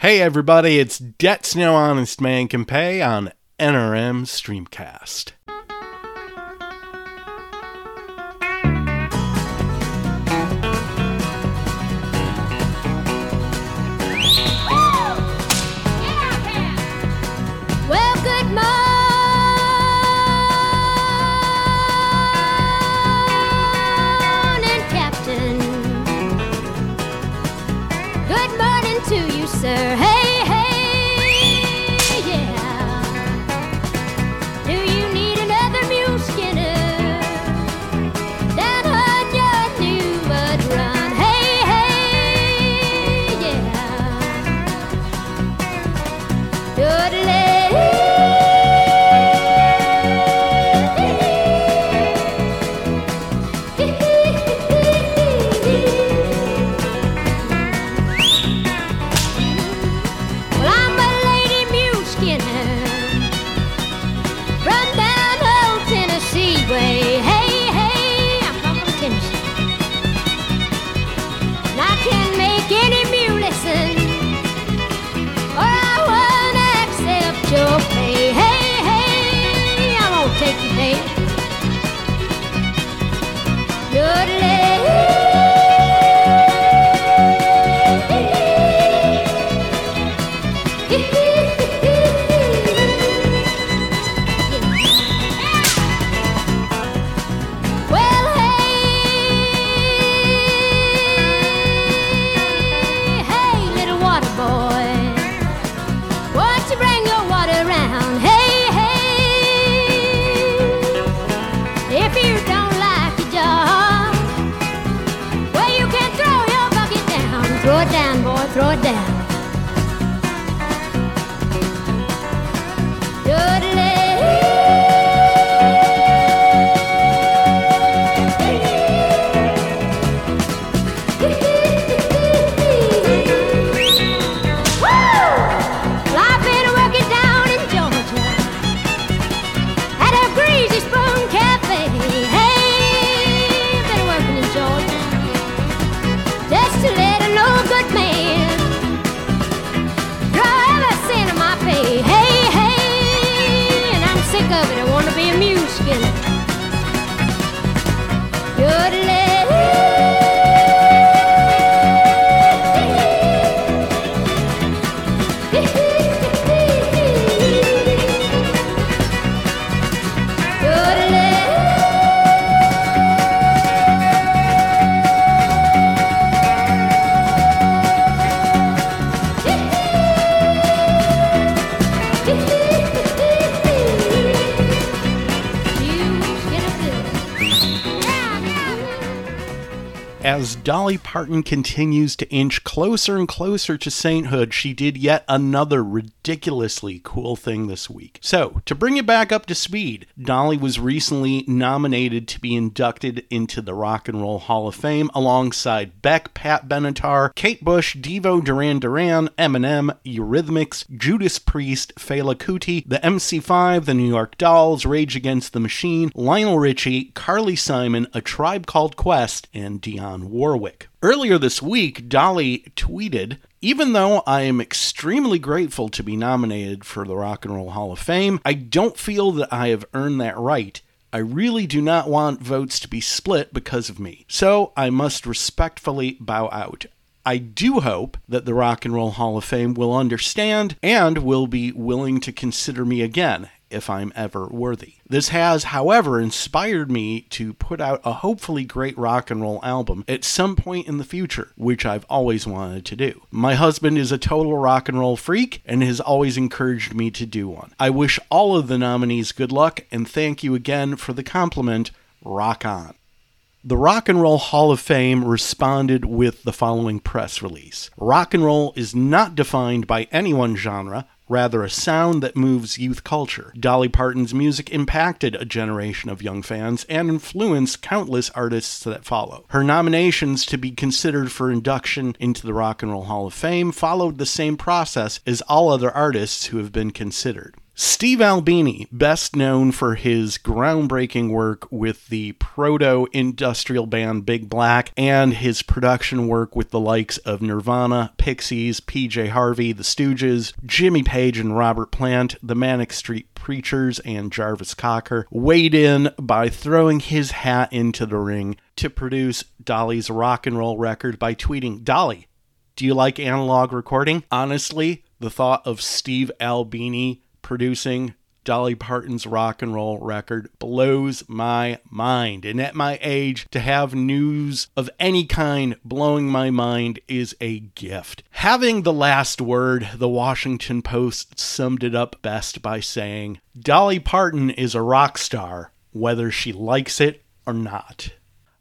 Hey everybody, it's Debts No Honest Man Can Pay on NRM Streamcast. Dolly Parton continues to inch closer and closer to sainthood, she did yet another ridiculously cool thing this week. So, to bring it back up to speed, Dolly was recently nominated to be inducted into the Rock and Roll Hall of Fame alongside Beck, Pat Benatar, Kate Bush, Devo Duran Duran, Eminem, Eurythmics, Judas Priest, Fela Kuti, the MC5, the New York Dolls, Rage Against the Machine, Lionel Richie, Carly Simon, A Tribe Called Quest, and Dionne Warwick. Earlier this week, Dolly tweeted, even though I am extremely grateful to be nominated for the Rock and Roll Hall of Fame, I don't feel that I have earned that right. I really do not want votes to be split because of me, so I must respectfully bow out. I do hope that the Rock and Roll Hall of Fame will understand and will be willing to consider me again if I'm ever worthy. This has, however, inspired me to put out a hopefully great rock and roll album at some point in the future, which I've always wanted to do. My husband is a total rock and roll freak and has always encouraged me to do one. I wish all of the nominees good luck and thank you again for the compliment. Rock on. The Rock and Roll Hall of Fame responded with the following press release Rock and roll is not defined by any one genre, rather a sound that moves youth culture. Dolly Parton's music impacted a generation of young fans and influenced countless artists that follow. Her nominations to be considered for induction into the Rock and Roll Hall of Fame followed the same process as all other artists who have been considered. Steve Albini, best known for his groundbreaking work with the proto industrial band Big Black and his production work with the likes of Nirvana, Pixies, PJ Harvey, The Stooges, Jimmy Page and Robert Plant, the Manic Street Preachers, and Jarvis Cocker, weighed in by throwing his hat into the ring to produce Dolly's rock and roll record by tweeting, Dolly, do you like analog recording? Honestly, the thought of Steve Albini producing Dolly Parton's rock and roll record blows my mind. And at my age, to have news of any kind blowing my mind is a gift. Having the last word, the Washington Post summed it up best by saying Dolly Parton is a rock star, whether she likes it or not.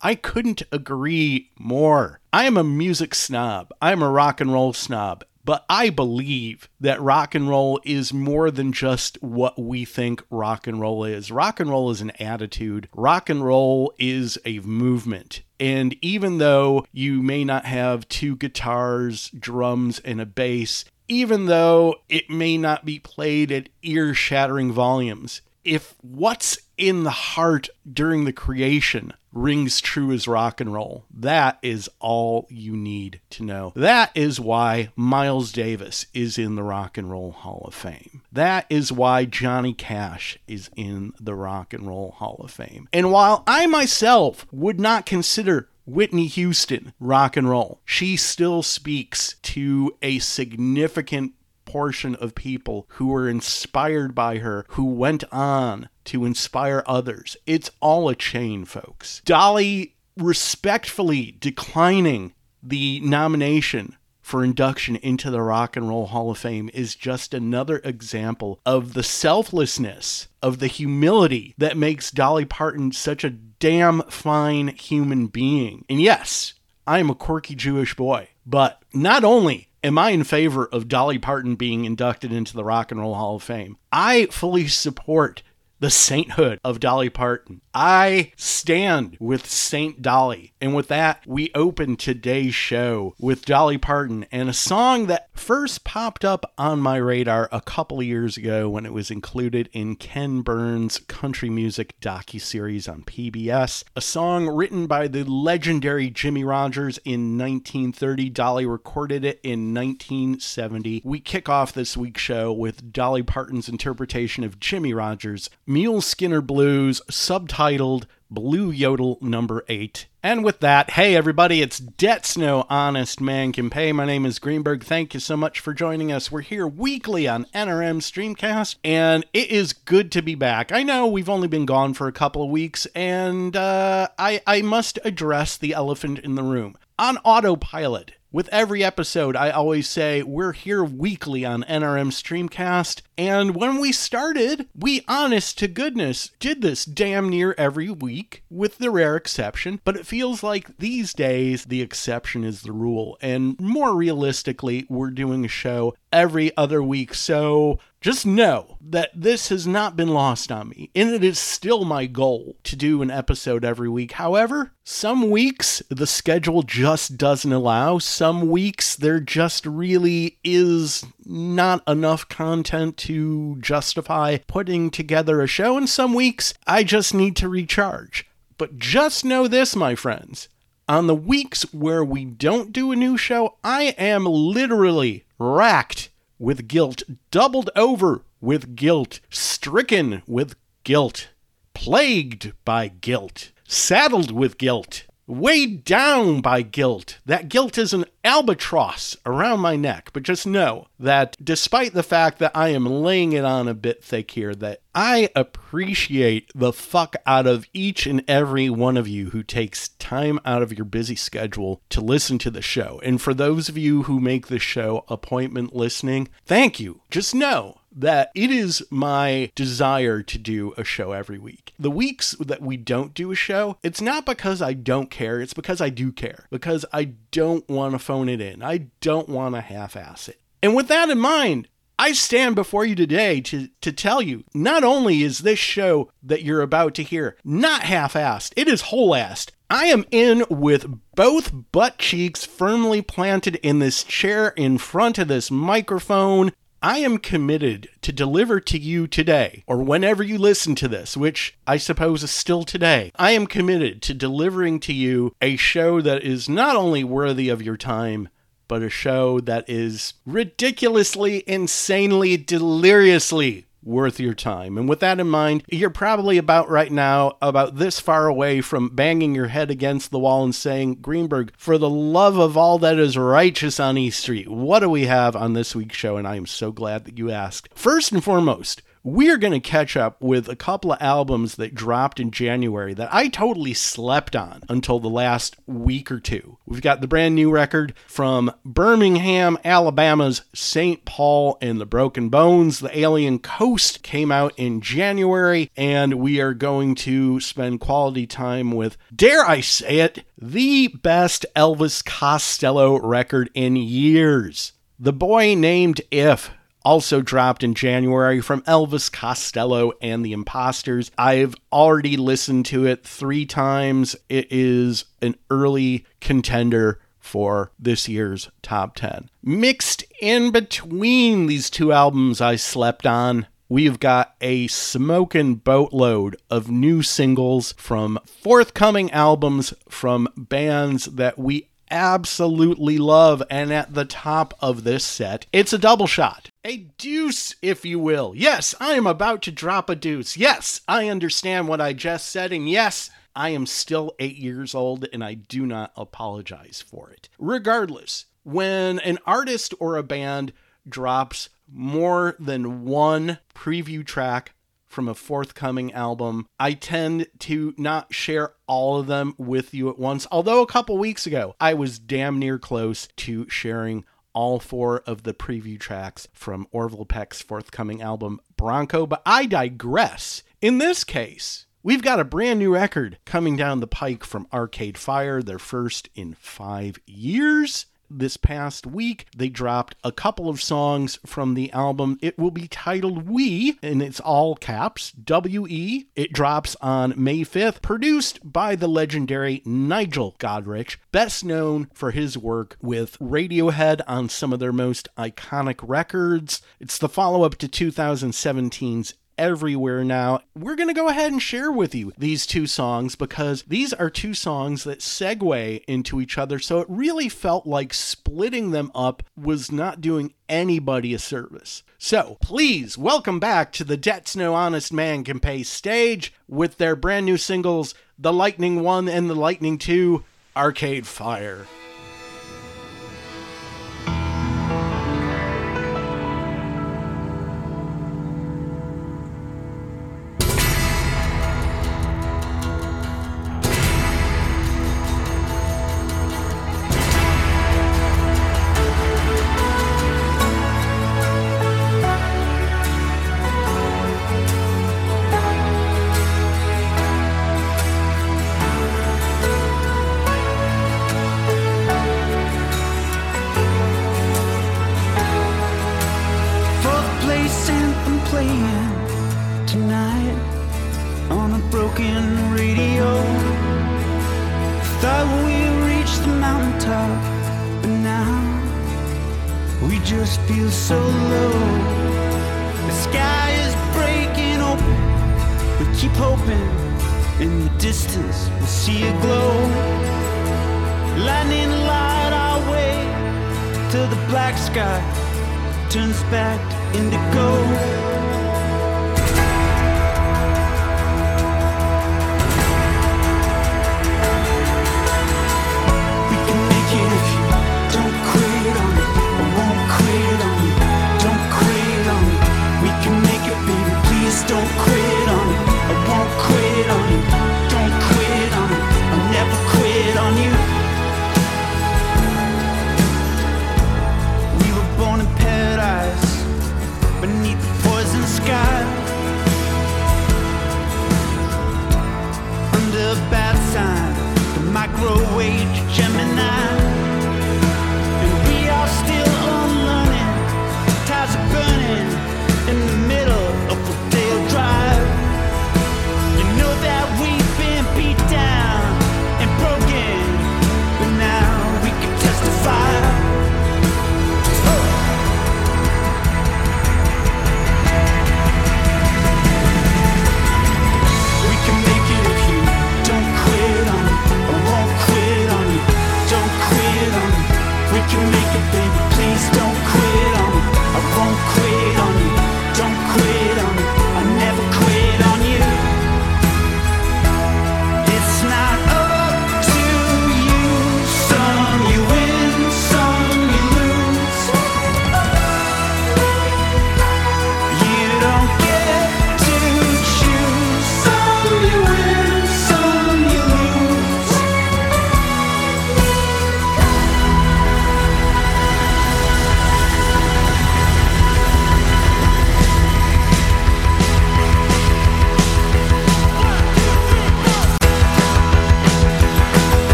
I couldn't agree more. I am a music snob. I am a rock and roll snob. But I believe that rock and roll is more than just what we think rock and roll is. Rock and roll is an attitude, rock and roll is a movement. And even though you may not have two guitars, drums, and a bass, even though it may not be played at ear shattering volumes, if what's in the heart during the creation rings true as rock and roll. That is all you need to know. That is why Miles Davis is in the Rock and Roll Hall of Fame. That is why Johnny Cash is in the Rock and Roll Hall of Fame. And while I myself would not consider Whitney Houston rock and roll, she still speaks to a significant portion of people who were inspired by her, who went on to inspire others. It's all a chain, folks. Dolly respectfully declining the nomination for induction into the Rock and Roll Hall of Fame is just another example of the selflessness, of the humility that makes Dolly Parton such a damn fine human being. And yes, I am a quirky Jewish boy, but not only am I in favor of Dolly Parton being inducted into the Rock and Roll Hall of Fame? I fully support the sainthood of Dolly Parton. I stand with Saint Dolly. And with that, we open today's show with Dolly Parton and a song that first popped up on my radar a couple of years ago when it was included in Ken Burns' country music docu-series on PBS. A song written by the legendary Jimmie Rodgers in 1930. Dolly recorded it in 1970. We kick off this week's show with Dolly Parton's interpretation of Jimmie Rodgers' Mule Skinner Blues, subtitled Blue Yodel number 8. And with that, hey everybody, it's Debts No Honest Man Can Pay. My name is Greenberg. Thank you so much for joining us. We're here weekly on NRM Streamcast, and it is good to be back. I know we've only been gone for a couple of weeks, and uh, I, I must address the elephant in the room. On autopilot, with every episode, I always say we're here weekly on NRM Streamcast. And when we started, we, honest to goodness, did this damn near every week, with the rare exception. But it feels like these days the exception is the rule. And more realistically, we're doing a show every other week. So just know that this has not been lost on me, and it is still my goal to do an episode every week. However, some weeks the schedule just doesn't allow. Some weeks there just really is not enough content to justify putting together a show, and some weeks I just need to recharge. But just know this, my friends. On the weeks where we don't do a new show, I am literally racked with guilt, doubled over with guilt, stricken with guilt, plagued by guilt, saddled with guilt, weighed down by guilt. That guilt is an albatross around my neck. But just know that despite the fact that I am laying it on a bit thick here, that I appreciate the fuck out of each and every one of you who takes time out of your busy schedule to listen to the show. And for those of you who make the show appointment listening, thank you. Just know that it is my desire to do a show every week. The weeks that we don't do a show, it's not because I don't care, it's because I do care. Because I don't want to phone it in. I don't want to half ass it. And with that in mind, I stand before you today to, to tell you not only is this show that you're about to hear not half assed, it is whole assed. I am in with both butt cheeks firmly planted in this chair in front of this microphone I am committed to deliver to you today, or whenever you listen to this, which I suppose is still today. I am committed to delivering to you a show that is not only worthy of your time, but a show that is ridiculously, insanely, deliriously worth your time. And with that in mind, you're probably about right now, about this far away from banging your head against the wall and saying, Greenberg, for the love of all that is righteous on East Street, what do we have on this week's show? And I am so glad that you asked. First and foremost, we are going to catch up with a couple of albums that dropped in January that I totally slept on until the last week or two. We've got the brand new record from Birmingham, Alabama's St. Paul and the Broken Bones. The Alien Coast came out in January, and we are going to spend quality time with, dare I say it, the best Elvis Costello record in years. The Boy Named If also dropped in January from Elvis Costello and the Imposters. I've already listened to it three times. It is an early contender for this year's top 10. Mixed in between these two albums I slept on, we've got a smoking boatload of new singles from forthcoming albums from bands that we absolutely love. And at the top of this set, it's a double shot. A deuce, if you will. Yes, I am about to drop a deuce. Yes, I understand what I just said. And yes, I am still eight years old and I do not apologize for it. Regardless, when an artist or a band drops more than one preview track from a forthcoming album. I tend to not share all of them with you at once, although a couple weeks ago I was damn near close to sharing all four of the preview tracks from Orville Peck's forthcoming album Bronco, but I digress. In this case, We've got a brand new record coming down the pike from Arcade Fire, their first in five years this past week. They dropped a couple of songs from the album. It will be titled We, and it's all caps W E. It drops on May 5th, produced by the legendary Nigel Godrich, best known for his work with Radiohead on some of their most iconic records. It's the follow up to 2017's Everything Now. We're going to go ahead and share with you these two songs because these are two songs that segue into each other. So it really felt like splitting them up was not doing anybody a service. So please welcome back to the Debts No Honest Man Can Pay stage with their brand new singles, The Lightning 1 and The Lightning 2, Arcade Fire.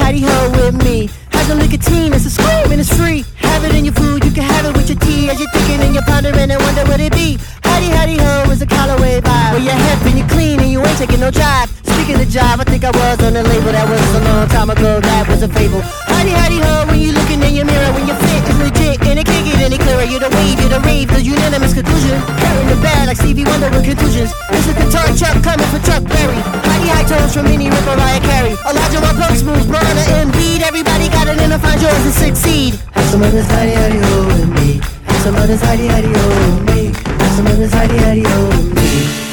Hidey ho with me. Have some nicotine, it's a scream and it's free. Have it in your food, you can have it with your tea as you're thinking and you're pondering and wonder what it be. Hidey hidey ho is a Calloway vibe. Where you're hip and you're clean and you ain't taking no drive. Speaking of jive, I think I was on the label that was a long time ago. That was a fable. Hidey hidey ho when you looking in your mirror when your fit is legit and it can't get any clearer. You're the wave, you're the rave, the unanimous conclusion. In the bad like Stevie Wonder with contusions. This is guitar Chuck coming for Chuck Berry. Hidey high tones from Minnie Rip Mariah Carey. Elijah Rock Punk Smooth, Brana and Beat. Everybody got it in to find yours and succeed. Have some of this hidey hidey ho oh, with me. Have some of this hidey hidey ho oh, with me. Have some of this hidey hidey ho oh, with me.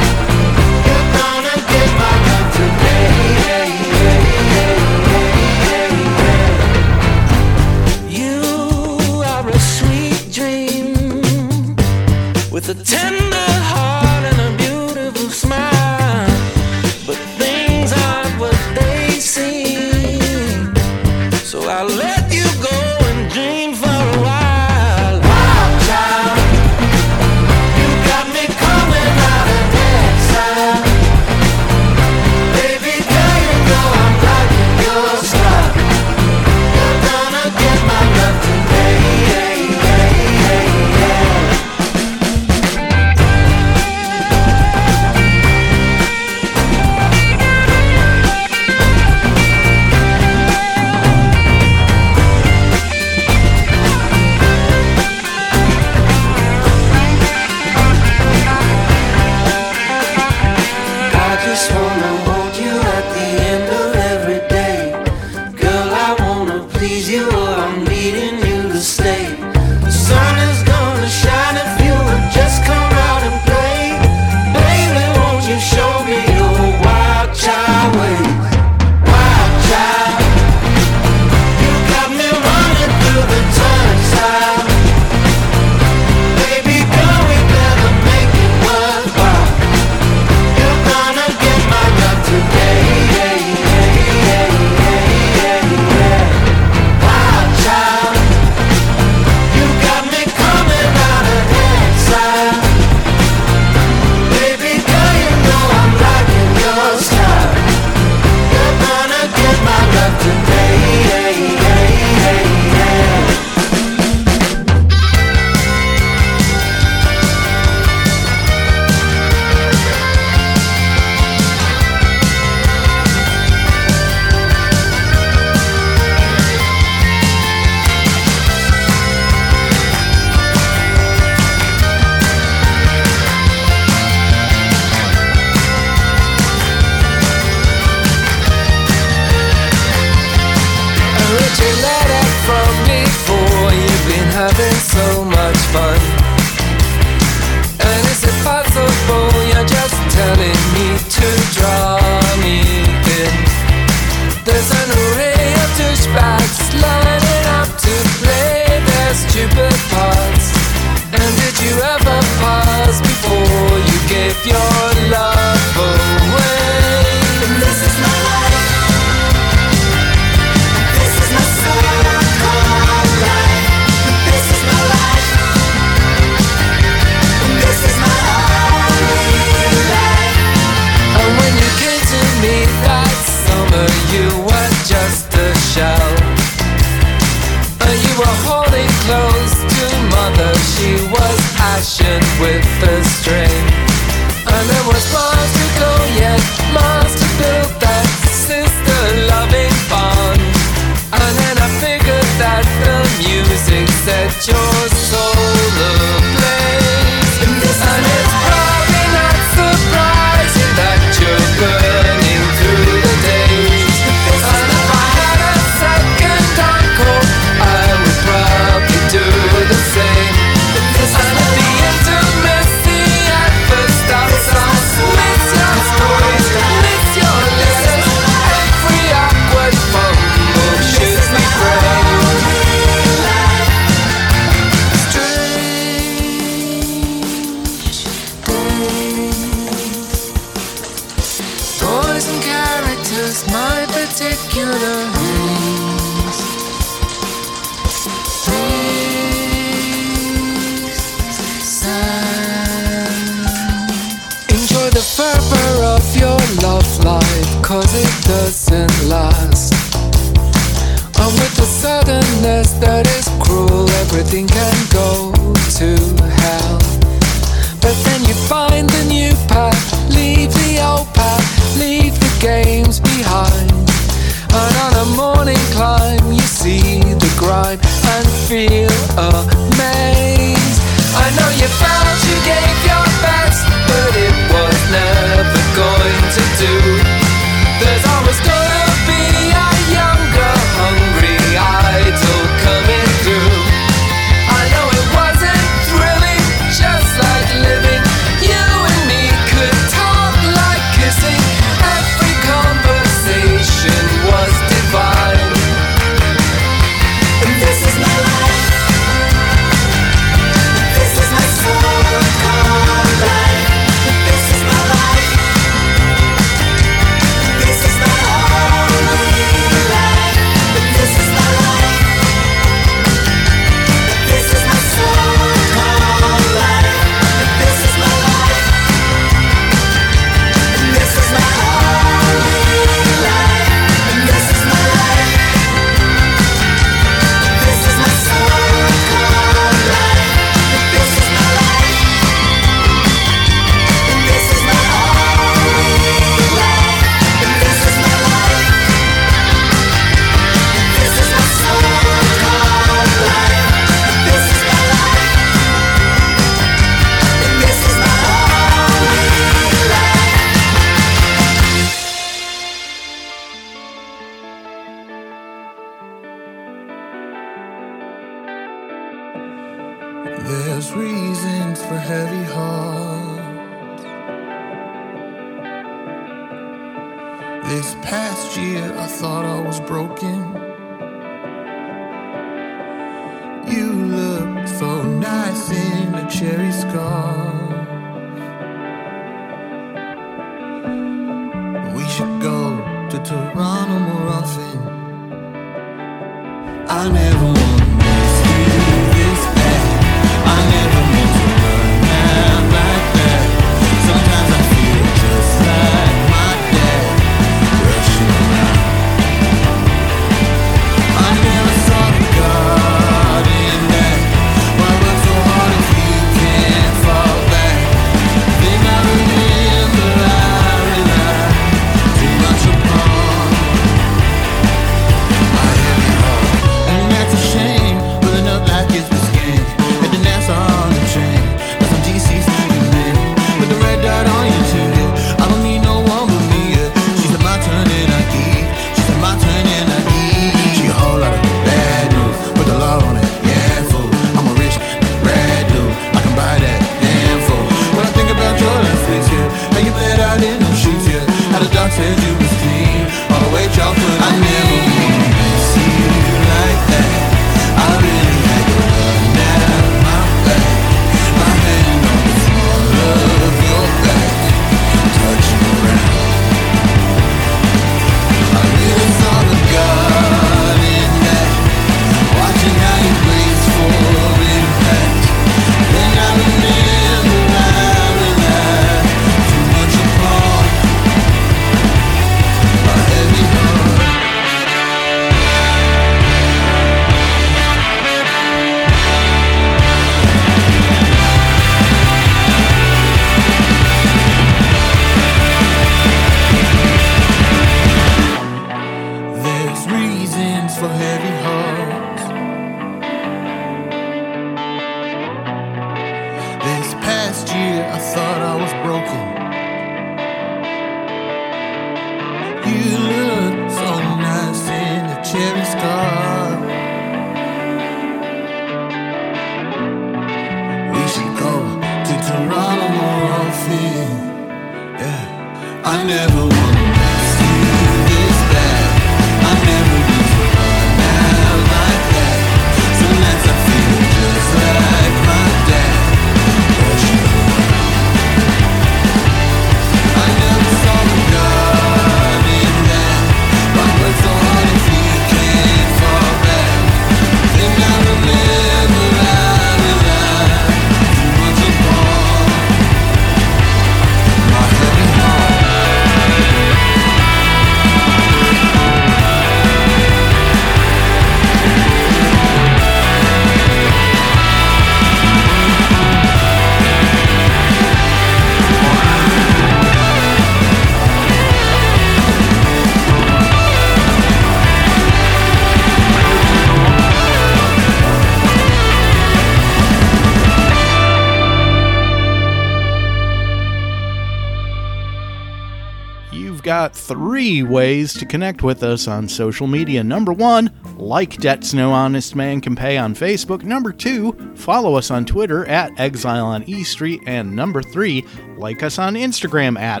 Three ways to connect with us on social media. Number one, like Debts No Honest Man Can Pay on Facebook. Number two, follow us on Twitter at Exile on E Street. And number three, like us on Instagram at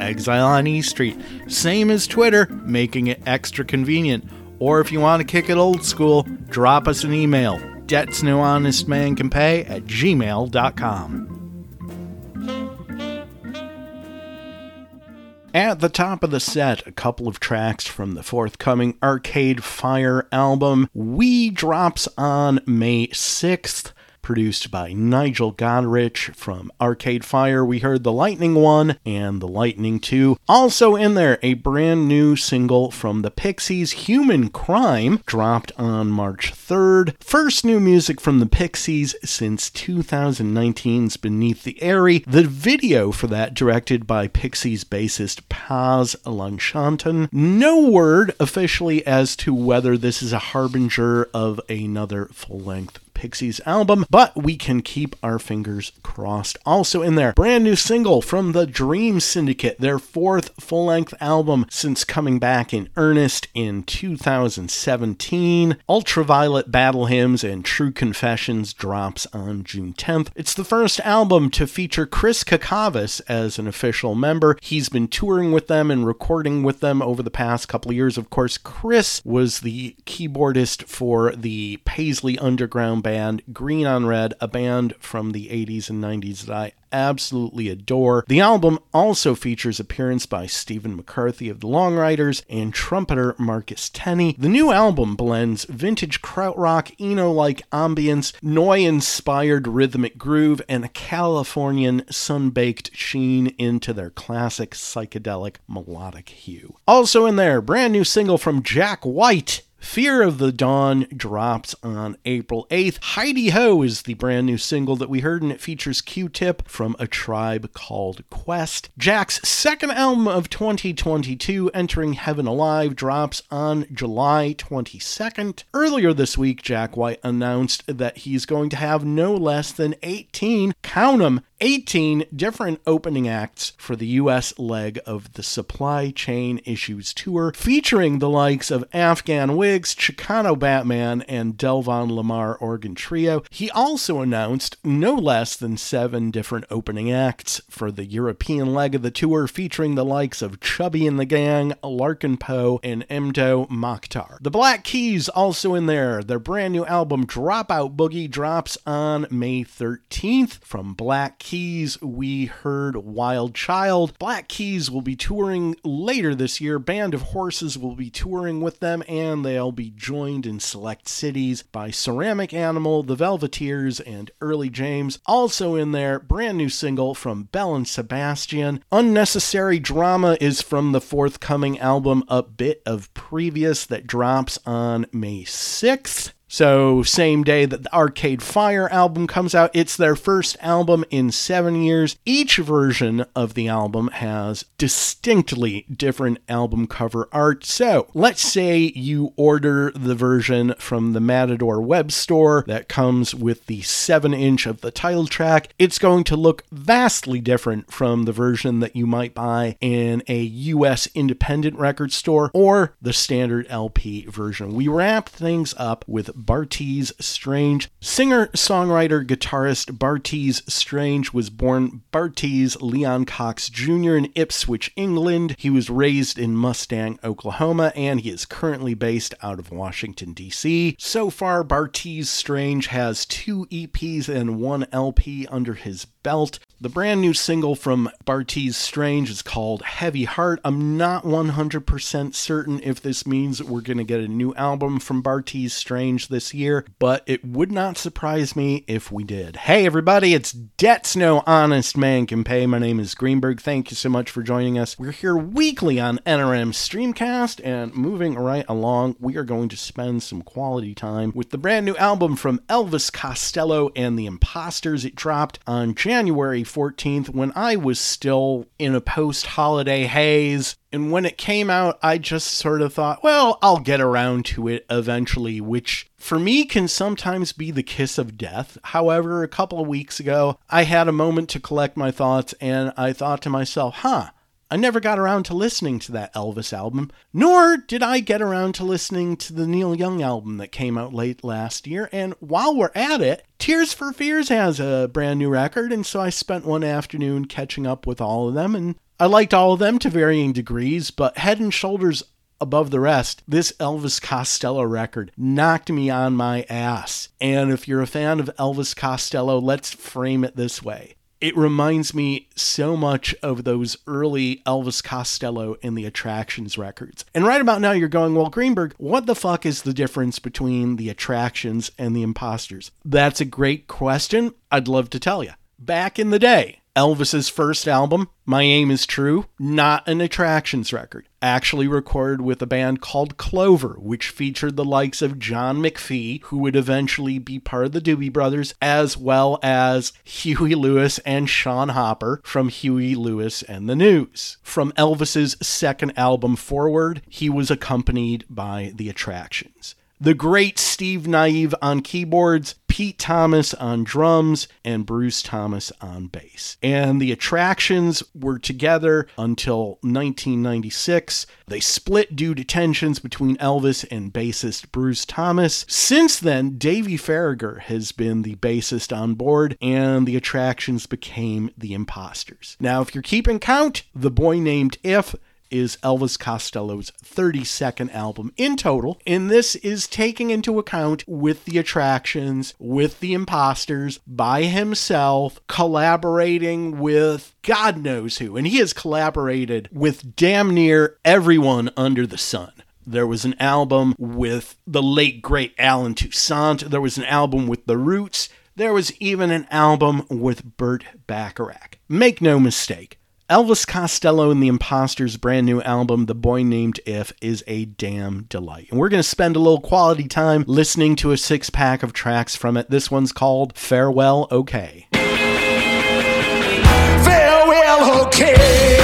Exile on E Street. Same as Twitter, making it extra convenient. Or if you want to kick it old school, drop us an email. Debts No Honest Man Can Pay at gmail.com. At the top of the set, a couple of tracks from the forthcoming Arcade Fire album. We drops on May 6th. Produced by Nigel Godrich from Arcade Fire. We heard the Lightning 1 and the Lightning 2. Also in there, a brand new single from the Pixies, Human Crime, dropped on March 3rd. First new music from the Pixies since 2019's Beneath the Eyrie. The video for that directed by Pixies bassist Paz Lenchantin. No word officially as to whether this is a harbinger of another full-length Pixies album, but we can keep our fingers crossed. Also in there, brand new single from the Dream Syndicate, their fourth full length album since coming back in earnest in 2017. Ultraviolet Battle Hymns and True Confessions drops on June 10th. It's the first album to feature Chris Cacavas as an official member. He's been touring with them and recording with them over the past couple of years. Of course, Chris was the keyboardist for the Paisley Underground band Green on Red, a band from the 80s and 90s that I absolutely adore. The album also features appearance by Stephen McCarthy of the Long Ryders and trumpeter Marcus Tenney. The new album blends vintage krautrock, Eno-like ambience, Neu!-inspired rhythmic groove, and a Californian sun-baked sheen into their classic psychedelic melodic hue. Also in there, brand new single from Jack White. Fear of the Dawn drops on April 8th. Hi-De-Ho is the brand new single that we heard, and it features Q Tip from a tribe called Quest. Jack's second album of 2022, Entering Heaven Alive, drops on July 22nd. Earlier this week, Jack White announced that he's going to have no less than 18, count 'em, 18 different opening acts for the US leg of the Supply Chain Issues Tour, featuring the likes of Afghan Whigs, Chicano Batman, and Delvon Lamarr Organ Trio. He also announced no less than seven different opening acts for the European leg of the tour, featuring the likes of Chubby and the Gang, Larkin Poe, and Mdou Moctar. The Black Keys also in there. Their brand new album Dropout Boogie drops on May 13th. From Black Keys, we heard Wild Child. Black Keys will be touring later this year. Band of Horses will be touring with them, and they'll be joined in select cities by Ceramic Animal, The Velveteers, and Early James. Also in there, brand new single from Belle and Sebastian. Unnecessary Drama is from the forthcoming album A Bit of Previous that drops on May 6th. So, same day that the Arcade Fire album comes out, it's their first album in seven years. Each version of the album has distinctly different album cover art. So, let's say you order the version from the Matador web store that comes with the 7 inch of the title track. It's going to look vastly different from the version that you might buy in a US independent record store or the standard LP version. We wrapped things up with Bartees Strange. Singer, songwriter, guitarist Bartees Strange was born Bartees Leon Cox Jr. in Ipswich, England. He was raised in Mustang, Oklahoma, and he is currently based out of Washington, D.C. So far, Bartiz Strange has two EPs and one LP under his belt. The brand new single from Bartees Strange is called Heavy Heart. I'm not 100% certain if this means we're going to get a new album from Bartees Strange this year, but it would not surprise me if we did. Hey, everybody, it's Debts No Honest Man Can Pay. My name is Greenberg. Thank you so much for joining us. We're here weekly on NRM Streamcast, and moving right along, we are going to spend some quality time with the brand new album from Elvis Costello and the Imposters. It dropped on January 14th when I was still in a post holiday haze. And when it came out, I just sort of thought, well, I'll get around to it eventually, which for me can sometimes be the kiss of death. However, a couple of weeks ago, I had a moment to collect my thoughts and I thought to myself, huh, I never got around to listening to that Elvis album, nor did I get around to listening to the Neil Young album that came out late last year. And while we're at it, Tears for Fears has a brand new record, and so I spent one afternoon catching up with all of them, and I liked all of them to varying degrees, but head and shoulders above the rest, this Elvis Costello record knocked me on my ass. And if you're a fan of Elvis Costello, let's frame it this way. It reminds me so much of those early Elvis Costello and the Attractions records. And right about now, you're going, Well, Greenberg, what the fuck is the difference between the Attractions and the Imposters? That's a great question. I'd love to tell you. Back in the day, Elvis's first album, My Aim is True, not an Attractions record. Actually recorded with a band called Clover, which featured the likes of John McFee, who would eventually be part of the Doobie Brothers, as well as Huey Lewis and Sean Hopper from Huey Lewis and the News. From Elvis's second album forward, he was accompanied by the Attractions the great Steve Nieve on keyboards, Pete Thomas on drums, and Bruce Thomas on bass. And the attractions were together until 1996. They split due to tensions between Elvis and bassist Bruce Thomas. Since then, Davey Faragher has been the bassist on board, and the attractions became the imposters. Now, if you're keeping count, the boy named If is Elvis Costello's 32nd album in total. And this is taking into account with the attractions, with the imposters, by himself, collaborating with God knows who. And he has collaborated with damn near everyone under the sun. There was an album with the late great Allen Toussaint. There was an album with The Roots. There was even an album with Burt Bacharach. Make no mistake, Elvis Costello and the Imposters' brand new album, The Boy Named If, is a damn delight. And we're going to spend a little quality time listening to a six pack of tracks from it. This one's called Farewell OK. Farewell, okay.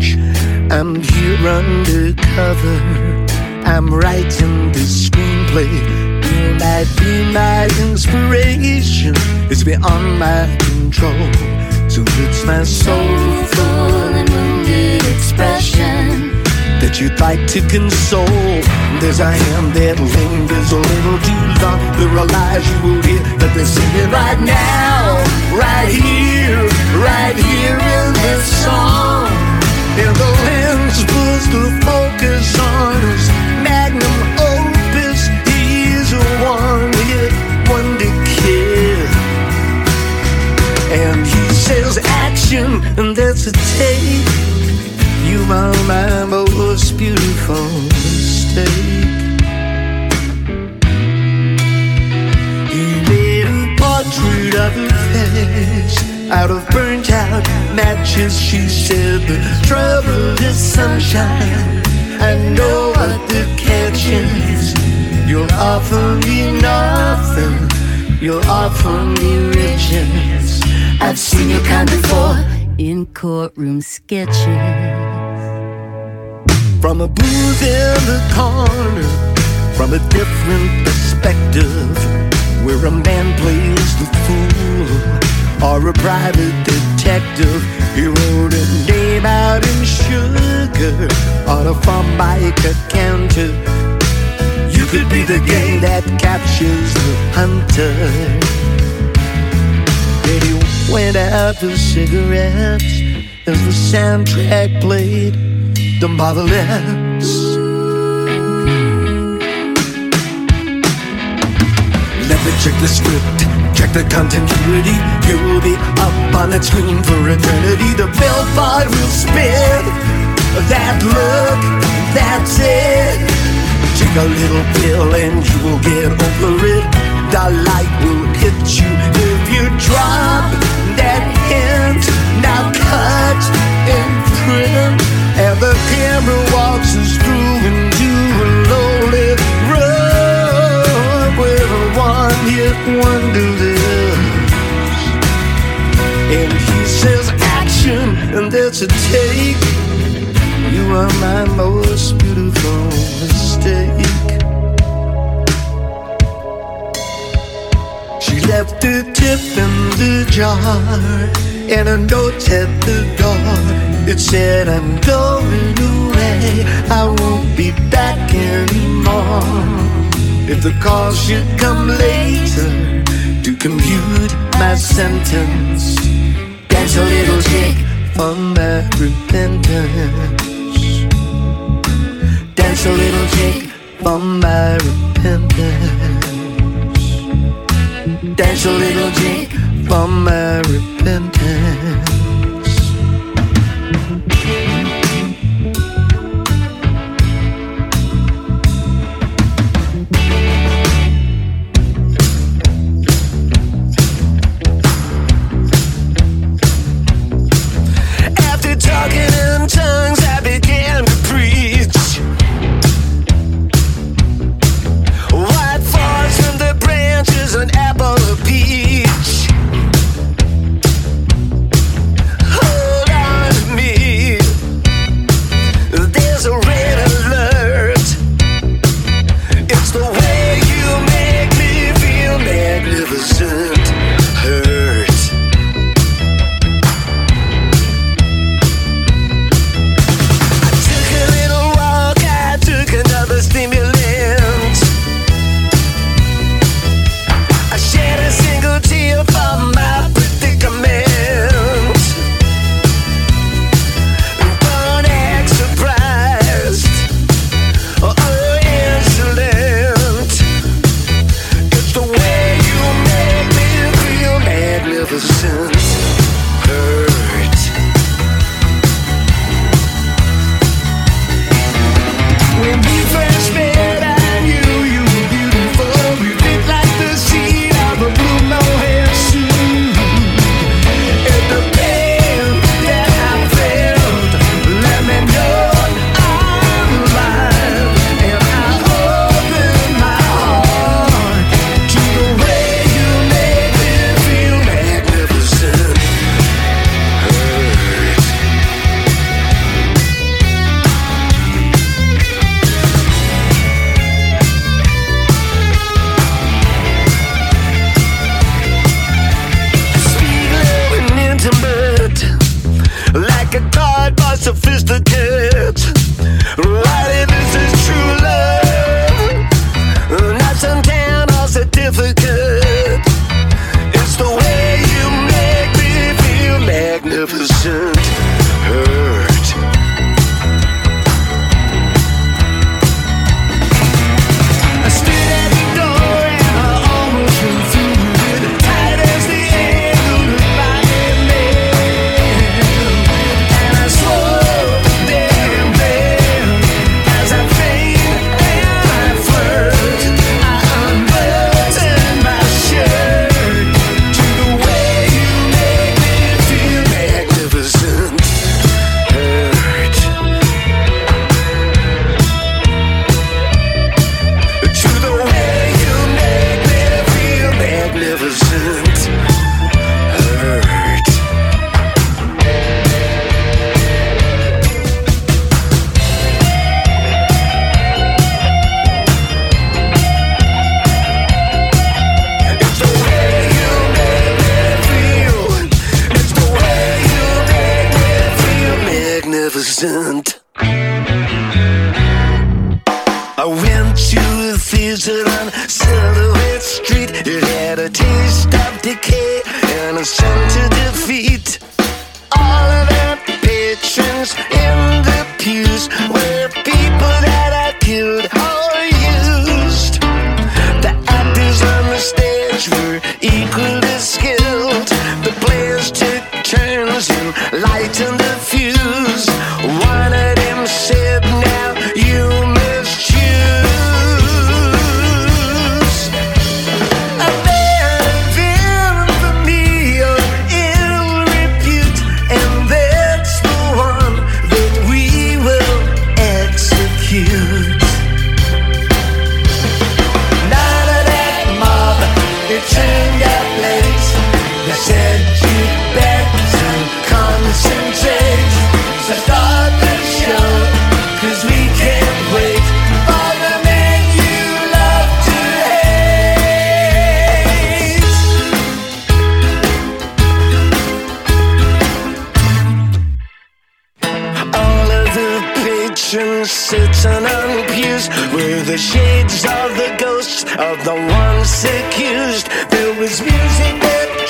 Besmirch. I'm here undercover. I'm writing this screenplay. You might be my inspiration. It's beyond my control. So it's my soulful and wounded expression that you'd like to console. There's a hand that lingers a little too long. There are lies you will hear, but they're singing right now, right here, right here in this song. And the lens the focus on his magnum opus. He's a one-hit wonder kid. And he says action, and that's a take. You are my most beautiful mistake. He made a portrait of out of burnt out matches. She said, The trouble is sunshine. I know what the catch is. You'll offer me nothing. You'll offer me riches. I've seen your kind before in courtroom sketches. From a booth in the corner, from a different perspective, where a man plays the fool or a private detective. He wrote a name out in sugar on a formica counter. You could be the game that captures the hunter. Then he went out for cigarettes as the soundtrack played the marvelettes. Let me check the script, check the continuity. You'll be up on that screen for eternity. The bellboy will spin. That look, that's it. Take a little pill and you will get over it. The light will hit you if you drop that hint. Now cut and print. And the camera walks us through into a one-hit wonder lives. And he says action, and that's a take. You are my most beautiful mistake. She left a tip in the jar and a note at the door. It said, I'm going away. I won't be back anymore. If the call should come later to compute my sentence, dance a little jig for my repentance. Dance a little jig for my repentance. Dance a little jig for my repentance.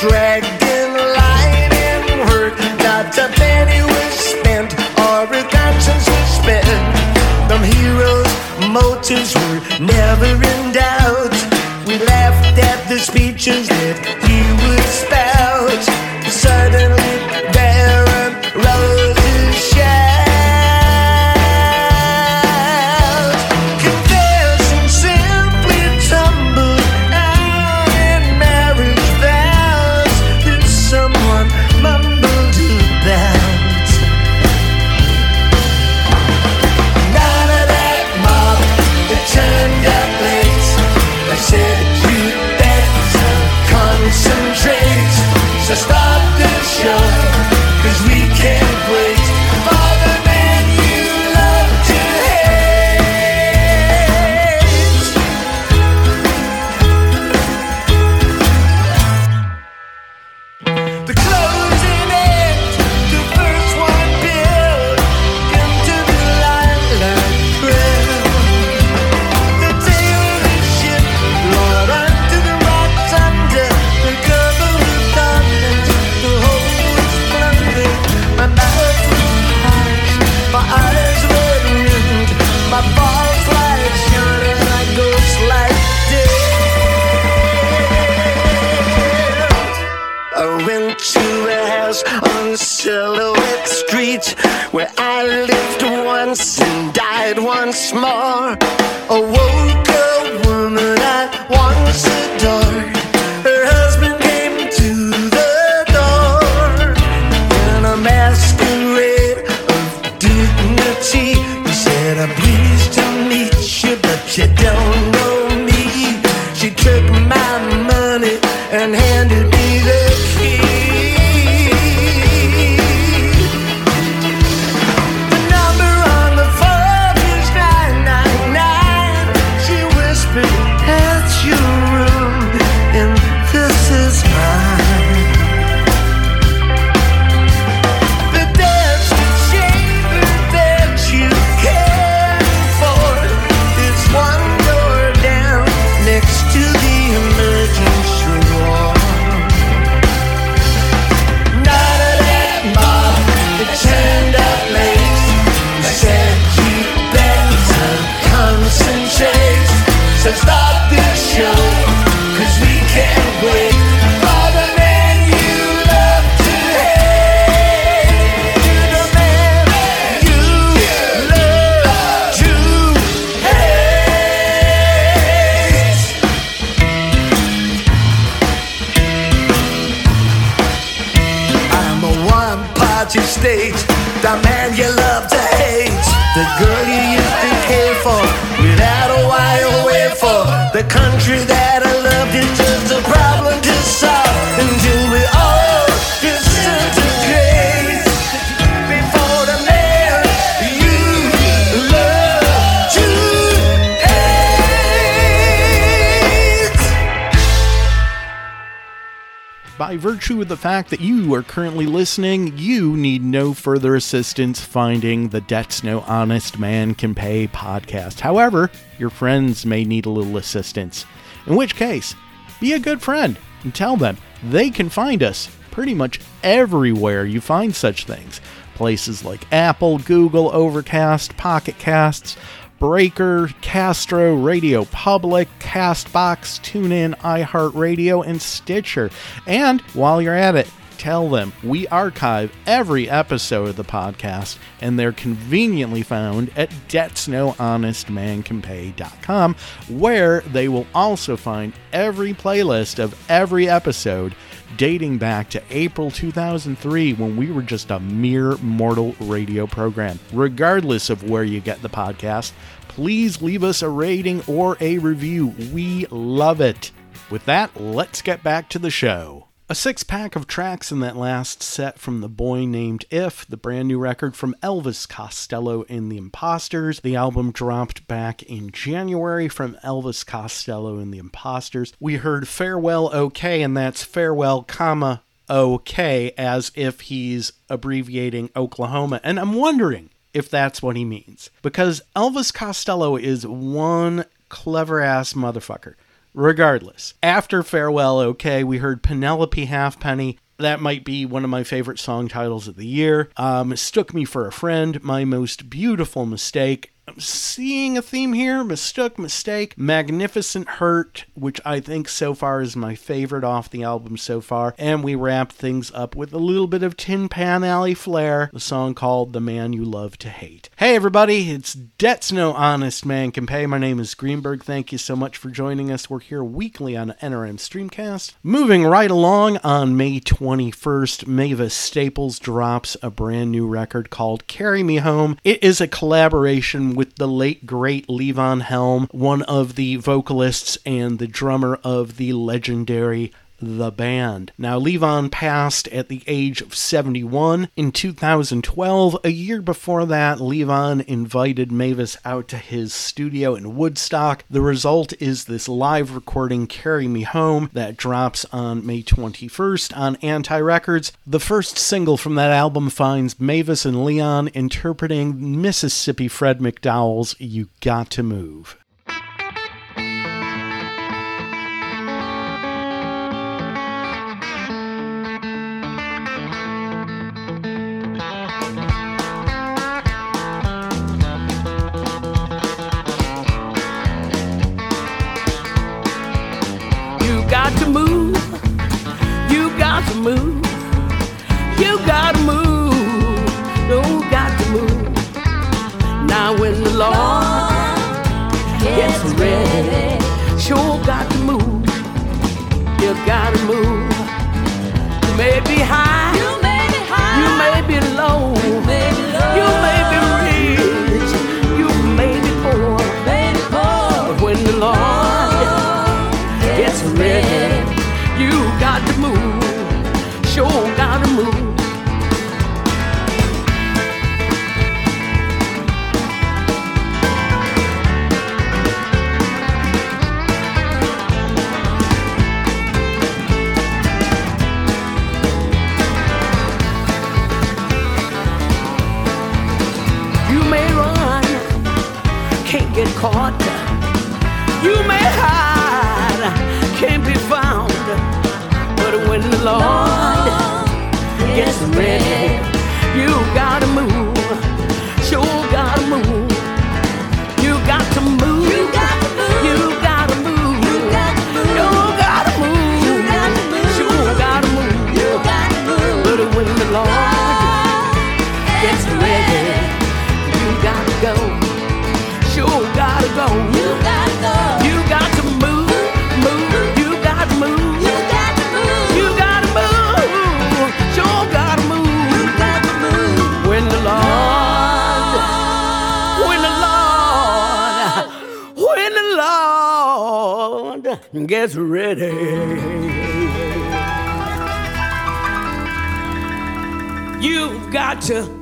dragon line in work. Not a penny was spent or a conscience was spent. The heroes' motives were never in doubt. We laughed at the speeches that fact that you are currently listening, you need no further assistance finding the Debts No Honest Man Can Pay podcast. However, your friends may need a little assistance. In which case, be a good friend and tell them they can find us pretty much everywhere you find such things. Places like Apple, Google, Overcast, Pocket Casts, Breaker, Castro, Radio Public, Castbox, TuneIn, iHeartRadio, and Stitcher. And while you're at it, tell them we archive every episode of the podcast and they're conveniently found at debtsnohonestmancanpay.com where they will also find every playlist of every episode dating back to April 2003 when we were just a mere mortal radio program. Regardless of where you get the podcast, please leave us a rating or a review. We love it. With that, let's get back to the show. A six pack of tracks in that last set from The Boy Named If, the brand new record from Elvis Costello and the Imposters. The album dropped back in January from Elvis Costello and the Imposters. We heard Farewell OK, and that's Farewell, comma, OK, as if he's abbreviating Oklahoma. And I'm wondering if that's what he means. Because Elvis Costello is one clever ass motherfucker. Regardless, after Farewell OK, we heard Penelope Halfpenny. That might be one of my favorite song titles of the year. Um, Mistook Me for a Friend, My Most Beautiful Mistake. I'm seeing a theme here mistook, mistake, magnificent hurt, which I think so far is my favorite off the album so far. And we wrap things up with a little bit of Tin Pan Alley flair, the song called The Man You Love to Hate. Hey everybody, it's Debts No Honest Man Can Pay. My name is Greenberg. Thank you so much for joining us. We're here weekly on NRM Streamcast. Moving right along on May 21st, Mavis Staples drops a brand new record called Carry Me Home. It is a collaboration with the late great Levon Helm, one of the vocalists and the drummer of the legendary the band. Now, Levon passed at the age of 71 in 2012. A year before that, Levon invited Mavis out to his studio in Woodstock. The result is this live recording, Carry Me Home, that drops on May 21st on Anti Records. The first single from that album finds Mavis and Levon interpreting Mississippi Fred McDowell's You Got to Move. Move. You got to move. You got to move. Now when the Lord gets ready, sure got to move. You got to move. You may be high. Lord gets ready, you gotta move. Sure gotta move. You got to move. You got to move. You gotta move. You got to move. You gotta move. You got to move. Sure gotta move. You got to move. But when the Lord gets ready, you gotta go. Sure gotta go. You gotta go. Gets ready. You've got to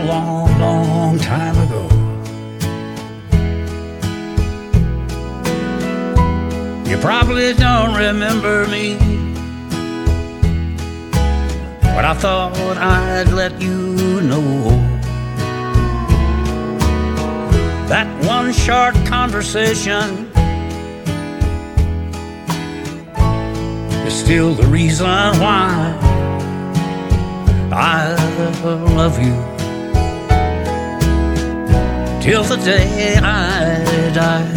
a long, long time ago. You probably don't remember me, but I thought I'd let you know. That one short conversation is still the reason why I love you till the day I die.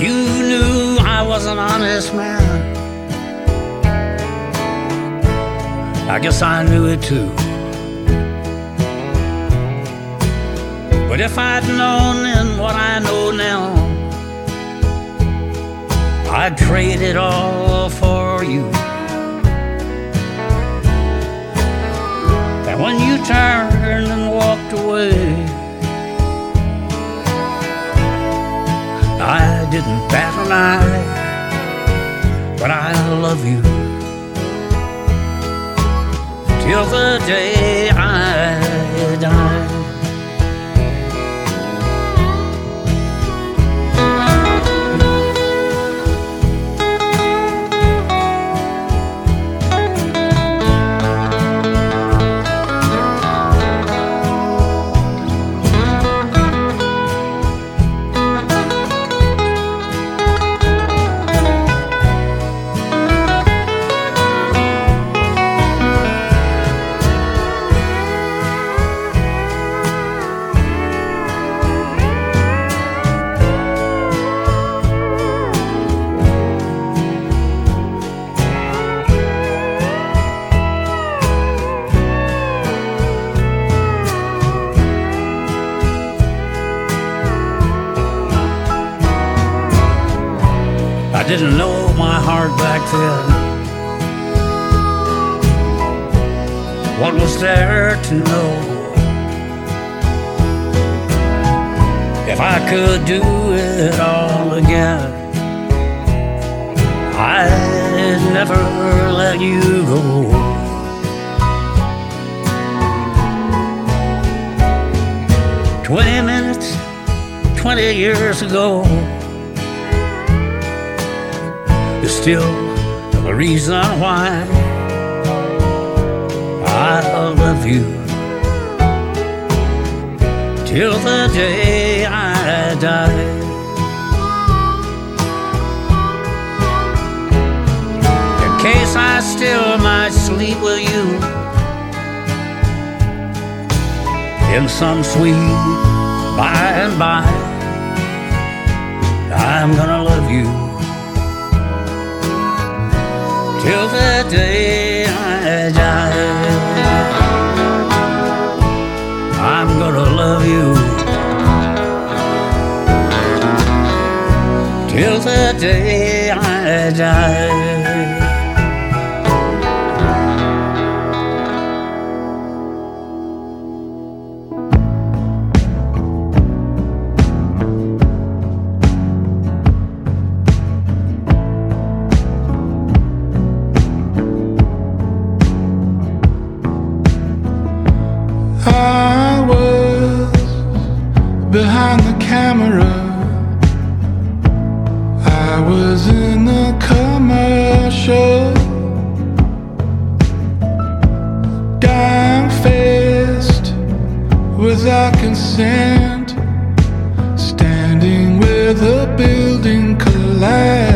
You knew I was an honest man. I guess I knew it too. But if I'd known then what I know now, I'd trade it all for you. When you turned and walked away, I didn't bat an eye, but I love you till the day I die. Didn't know my heart back then. What was there to know? If I could do it all again, I'd never let you go. Twenty minutes, twenty years ago still the reason why I love you till the day I die. In case I still might sleep with you in some sweet by and by, I'm gonna love you till the day I die. I'm gonna love you till the day I die. Consent. Standing where the building collapsed.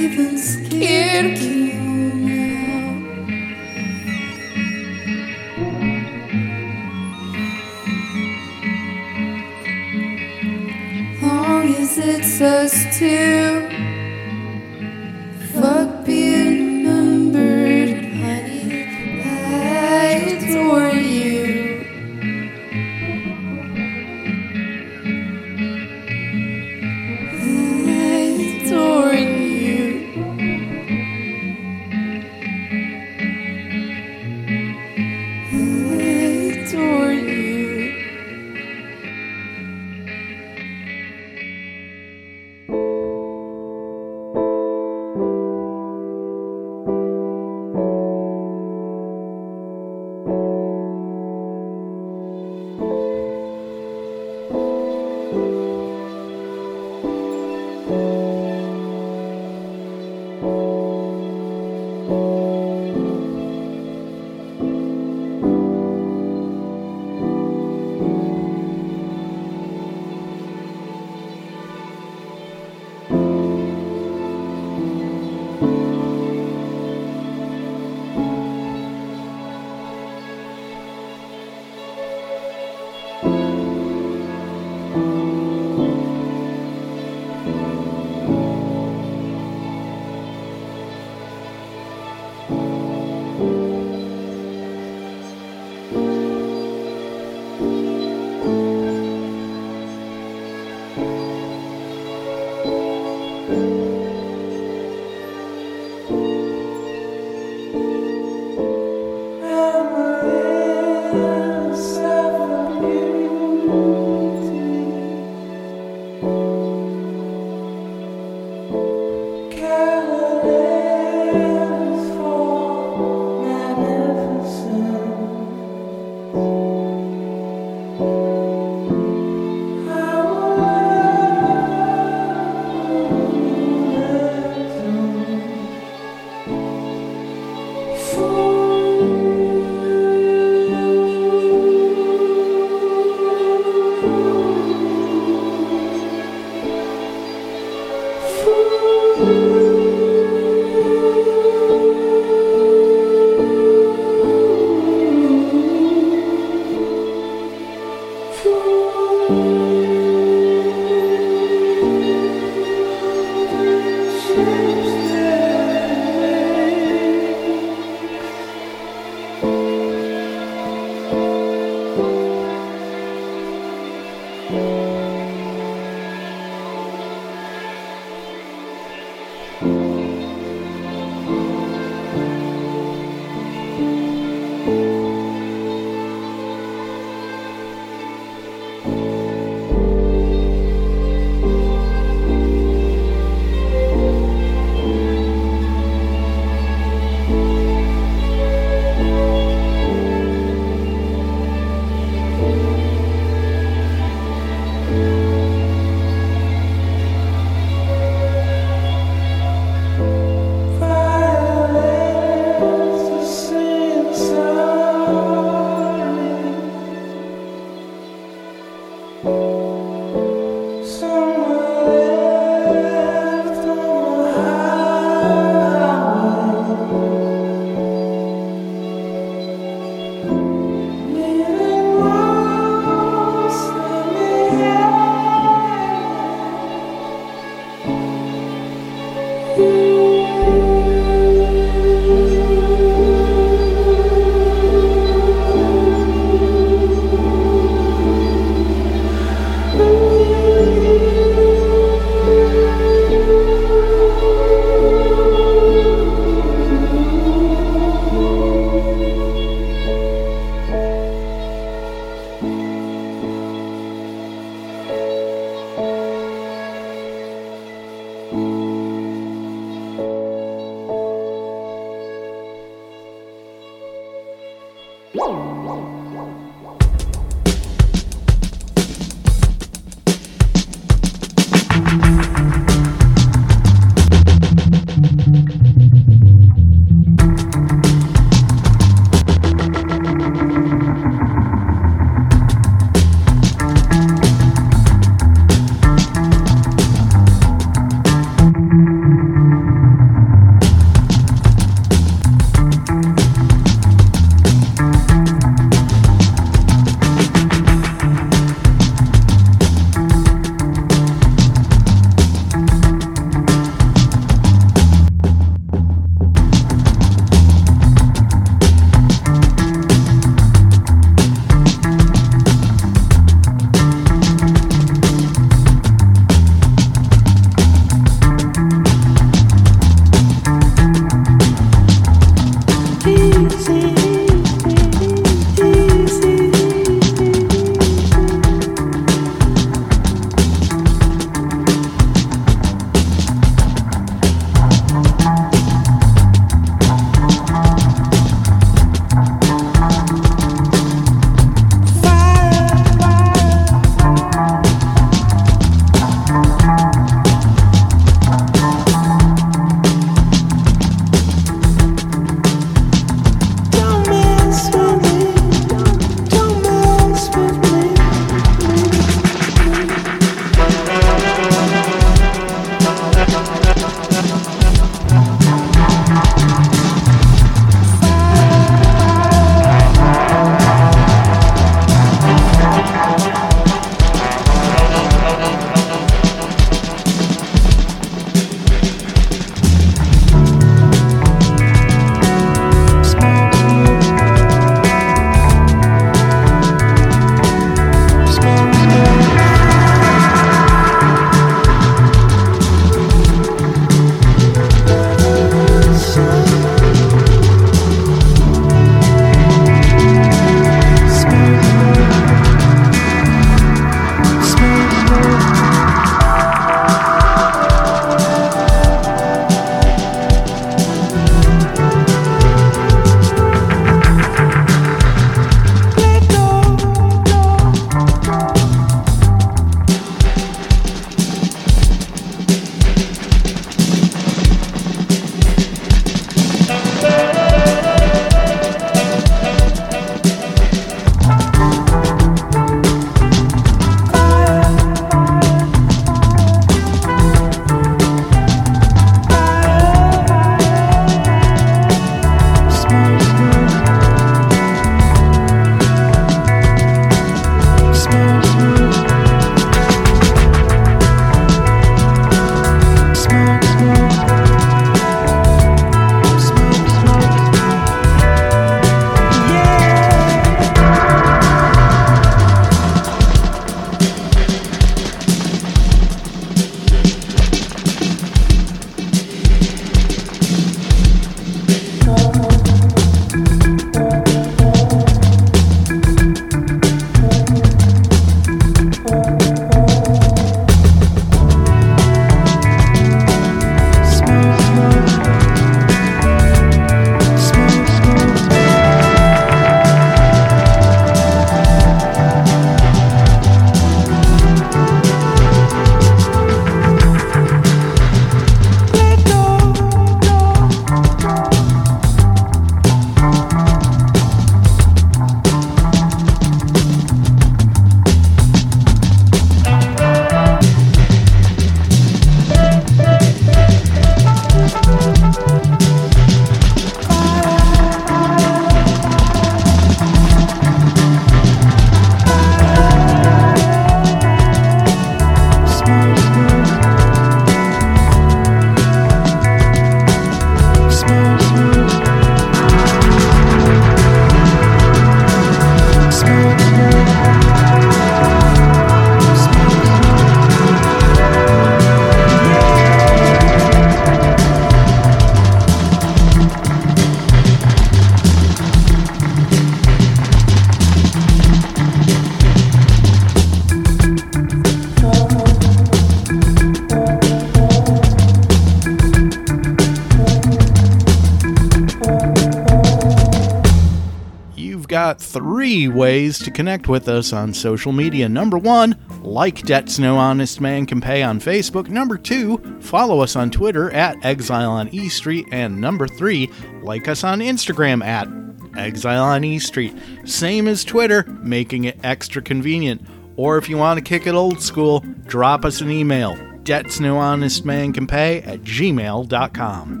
Three ways to connect with us on social media. Number one, like Debts No Honest Man Can Pay on Facebook. Number two, follow us on Twitter at Exile on E Street. And number three, like us on Instagram at Exile on E Street. Same as Twitter, making it extra convenient. Or if you want to kick it old school, drop us an email. Debts no honest man can pay at gmail.com.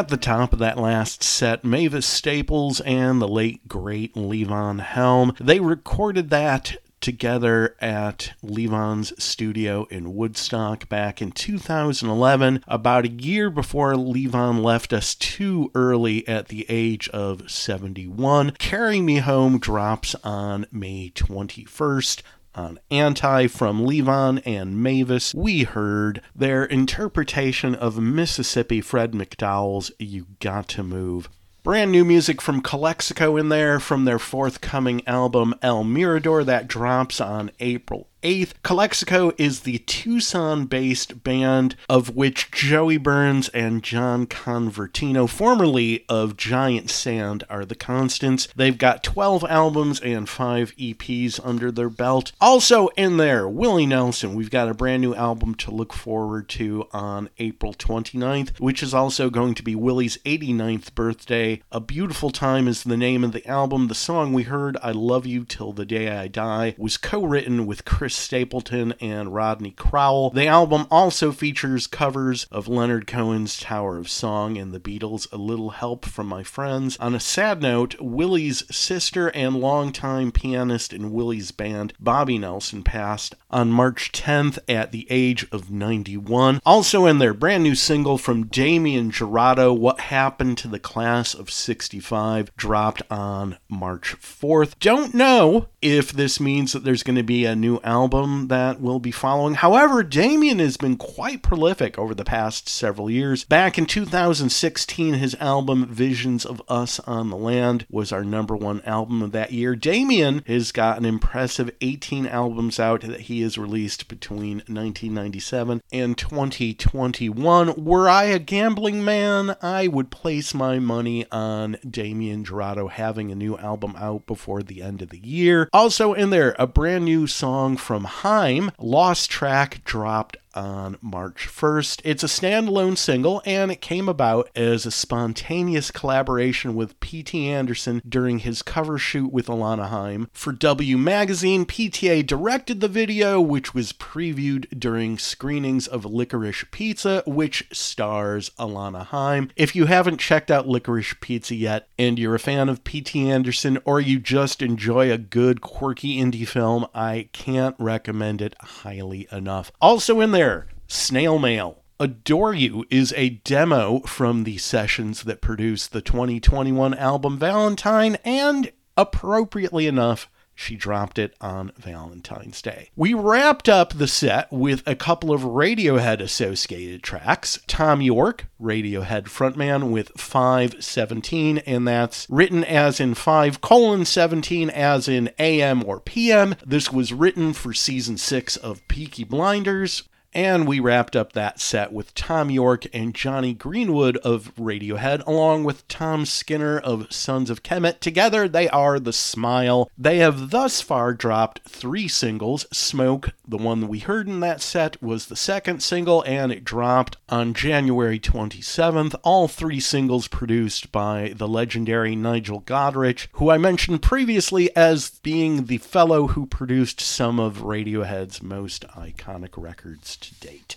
At the top of that last set, Mavis Staples and the late great Levon Helm, they recorded that together at Levon's studio in Woodstock back in 2011, about a year before Levon left us too early at the age of 71. Carry Me Home drops on May 21st on Anti from Levon and Mavis, we heard their interpretation of Mississippi Fred McDowell's You Got to Move. Brand new music from Calexico in there from their forthcoming album El Mirador that drops on April 8th. Calexico is the Tucson based band of which Joey Burns and John Convertino, formerly of Giant Sand, are the constants. They've got 12 albums and 5 EPs under their belt. Also in there, Willie Nelson. We've got a brand new album to look forward to on April 29th, which is also going to be Willie's 89th birthday. A Beautiful Time is the name of the album. The song we heard, I Love You Till the Day I Die, was co written with Chris Stapleton and Rodney Crowell. The album also features covers of Leonard Cohen's Tower of Song and the Beatles' A Little Help from My Friends. On a sad note, Willie's sister and longtime pianist in Willie's band, Bobbie Nelson, passed on March 10th at the age of 91. Also in there brand new single from Damien Jurado, What Happened to the Class of 65, dropped on March 4th. Don't know if this means that there's going to be a new album that will be following. However, Damien has been quite prolific over the past several years. Back in 2016, his album Visions of Us on the Land was our number one album of that year. Damien has got an impressive 18 albums out that he has released between 1997 and 2021. Were I a gambling man, I would place my money on Damien Jurado having a new album out before the end of the year. Also, in there, a brand new song from Haim, Lost Track, dropped on March 1st. It's a standalone single and it came about as a spontaneous collaboration with P.T. Anderson during his cover shoot with Alana Haim. For W Magazine, PTA directed the video, which was previewed during screenings of Licorice Pizza, which stars Alana Haim. If you haven't checked out Licorice Pizza yet and you're a fan of P.T. Anderson or you just enjoy a good, quirky indie film, I can't recommend it highly enough. Also in there, Snail Mail. Adore You is a demo from the sessions that produced the 2021 album Valentine, and appropriately enough, she dropped it on Valentine's Day. We wrapped up the set with a couple of Radiohead associated tracks. Thom Yorke, Radiohead frontman, with 517, and that's written as in 5 colon 17 as in AM or PM. This was written for season 6 of Peaky Blinders. And we wrapped up that set with Thom Yorke and Jonny Greenwood of Radiohead, along with Tom Skinner of Sons of Kemet. Together, they are The Smile. They have thus far dropped three singles. Smoke, the one we heard in that set, was the second single, and it dropped on January 27th. All three singles produced by the legendary Nigel Godrich, who I mentioned previously as being the fellow who produced some of Radiohead's most iconic records date.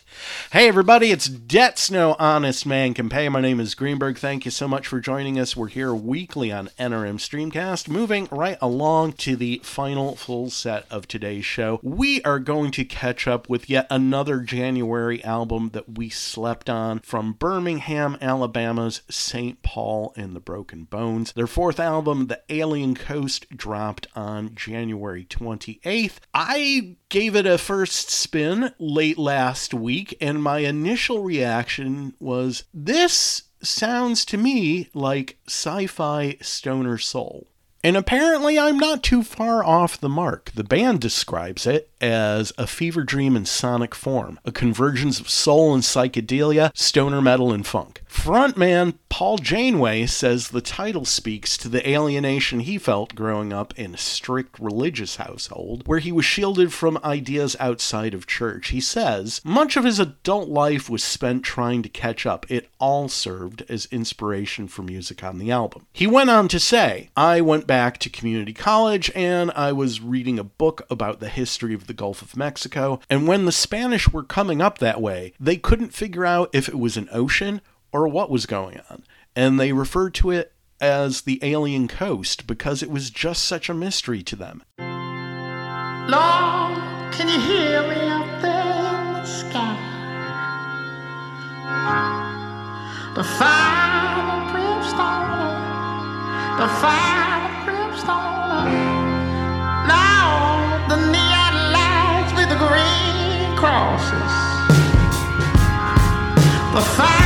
Hey, everybody, it's Debts No Honest Man Can Pay. My name is Greenberg. Thank you so much for joining us. We're here weekly on NRM Streamcast, moving right along to the final full set of today's show. We are going to catch up with yet another January album that we slept on from Birmingham, Alabama's St. Paul and the Broken Bones. Their fourth album, The Alien Coast, dropped on January 28th. I gave it a first spin late last week, and my initial reaction was this sounds to me like sci fi stoner soul. And apparently, I'm not too far off the mark. The band describes it as a fever dream in sonic form, a convergence of soul and psychedelia, stoner metal and funk. Frontman Paul Janeway says the title speaks to the alienation he felt growing up in a strict religious household where he was shielded from ideas outside of church. He says, much of his adult life was spent trying to catch up. It all served as inspiration for music on the album. He went on to say, I went back to community college and I was reading a book about the history of the Gulf of Mexico. And when the Spanish were coming up that way, they couldn't figure out if it was an ocean or what was going on. And they referred to it as the alien coast because it was just such a mystery to them. Lord, can you hear me up there in the sky? The fire, the brimstone, the fire, Now the neon lights with the green crosses. The fire,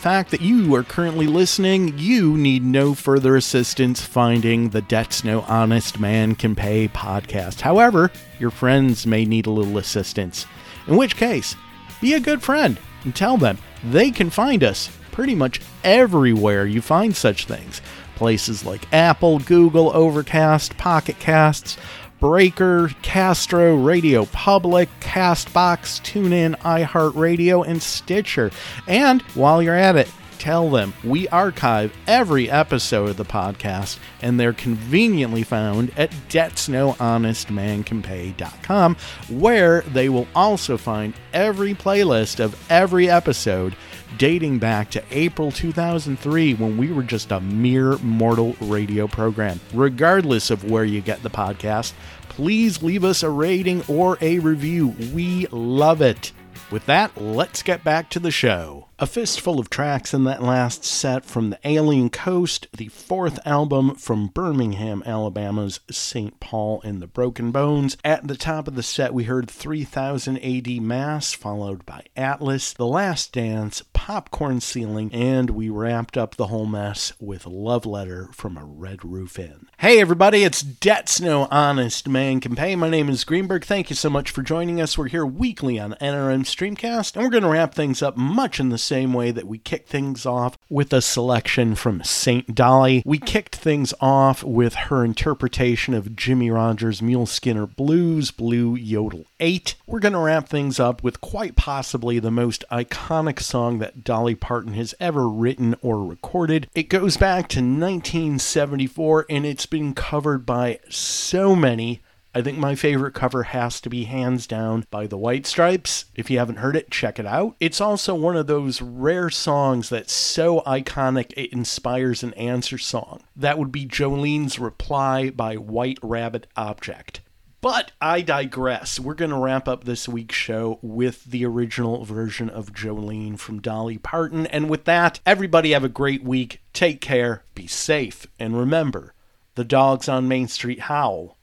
fact that you are currently listening, you need no further assistance finding the Debts No Honest Man Can Pay podcast. However, your friends may need a little assistance. In which case, be a good friend and tell them they can find us pretty much everywhere you find such things. Places like Apple, Google, Overcast, Pocket Casts, Breaker, Castro, Radio Public, Castbox, TuneIn, iHeartRadio, and Stitcher. And while you're at it, tell them we archive every episode of the podcast, and they're conveniently found at debtsnohonestmancanpay.com, where they will also find every playlist of every episode dating back to April 2003 when we were just a mere mortal radio program. Regardless of where you get the podcast, please leave us a rating or a review. We love it. With that, let's get back to the show. A fistful of tracks in that last set from the Alien Coast, the fourth album from Birmingham, Alabama's St. Paul and the Broken Bones. At the top of the set, we heard 3000 AD Mass, followed by Atlas, The Last Dance, Popcorn Ceiling, and we wrapped up the whole mess with Love Letter from a Red Roof Inn. Hey everybody, it's Debts No Honest Man Can Pay. My name is Greenberg. Thank you so much for joining us. We're here weekly on NRM Streamcast, and we're going to wrap things up much in the same way that we kicked things off with a selection from St. Dolly. We kicked things off with her interpretation of Jimmie Rodgers' Mule Skinner Blues, Blue Yodel 8. We're going to wrap things up with quite possibly the most iconic song that Dolly Parton has ever written or recorded. It goes back to 1974 and it's been covered by so many I think my favorite cover has to be hands down by the White Stripes. If you haven't heard it, check it out. It's also one of those rare songs that's so iconic it inspires an answer song. That would be Jolene's Reply by White Rabbit Object. But I digress. We're going to wrap up this week's show with the original version of Jolene from Dolly Parton. And with that, everybody have a great week. Take care, be safe, and remember the dogs on Main Street howl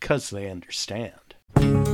because they understand.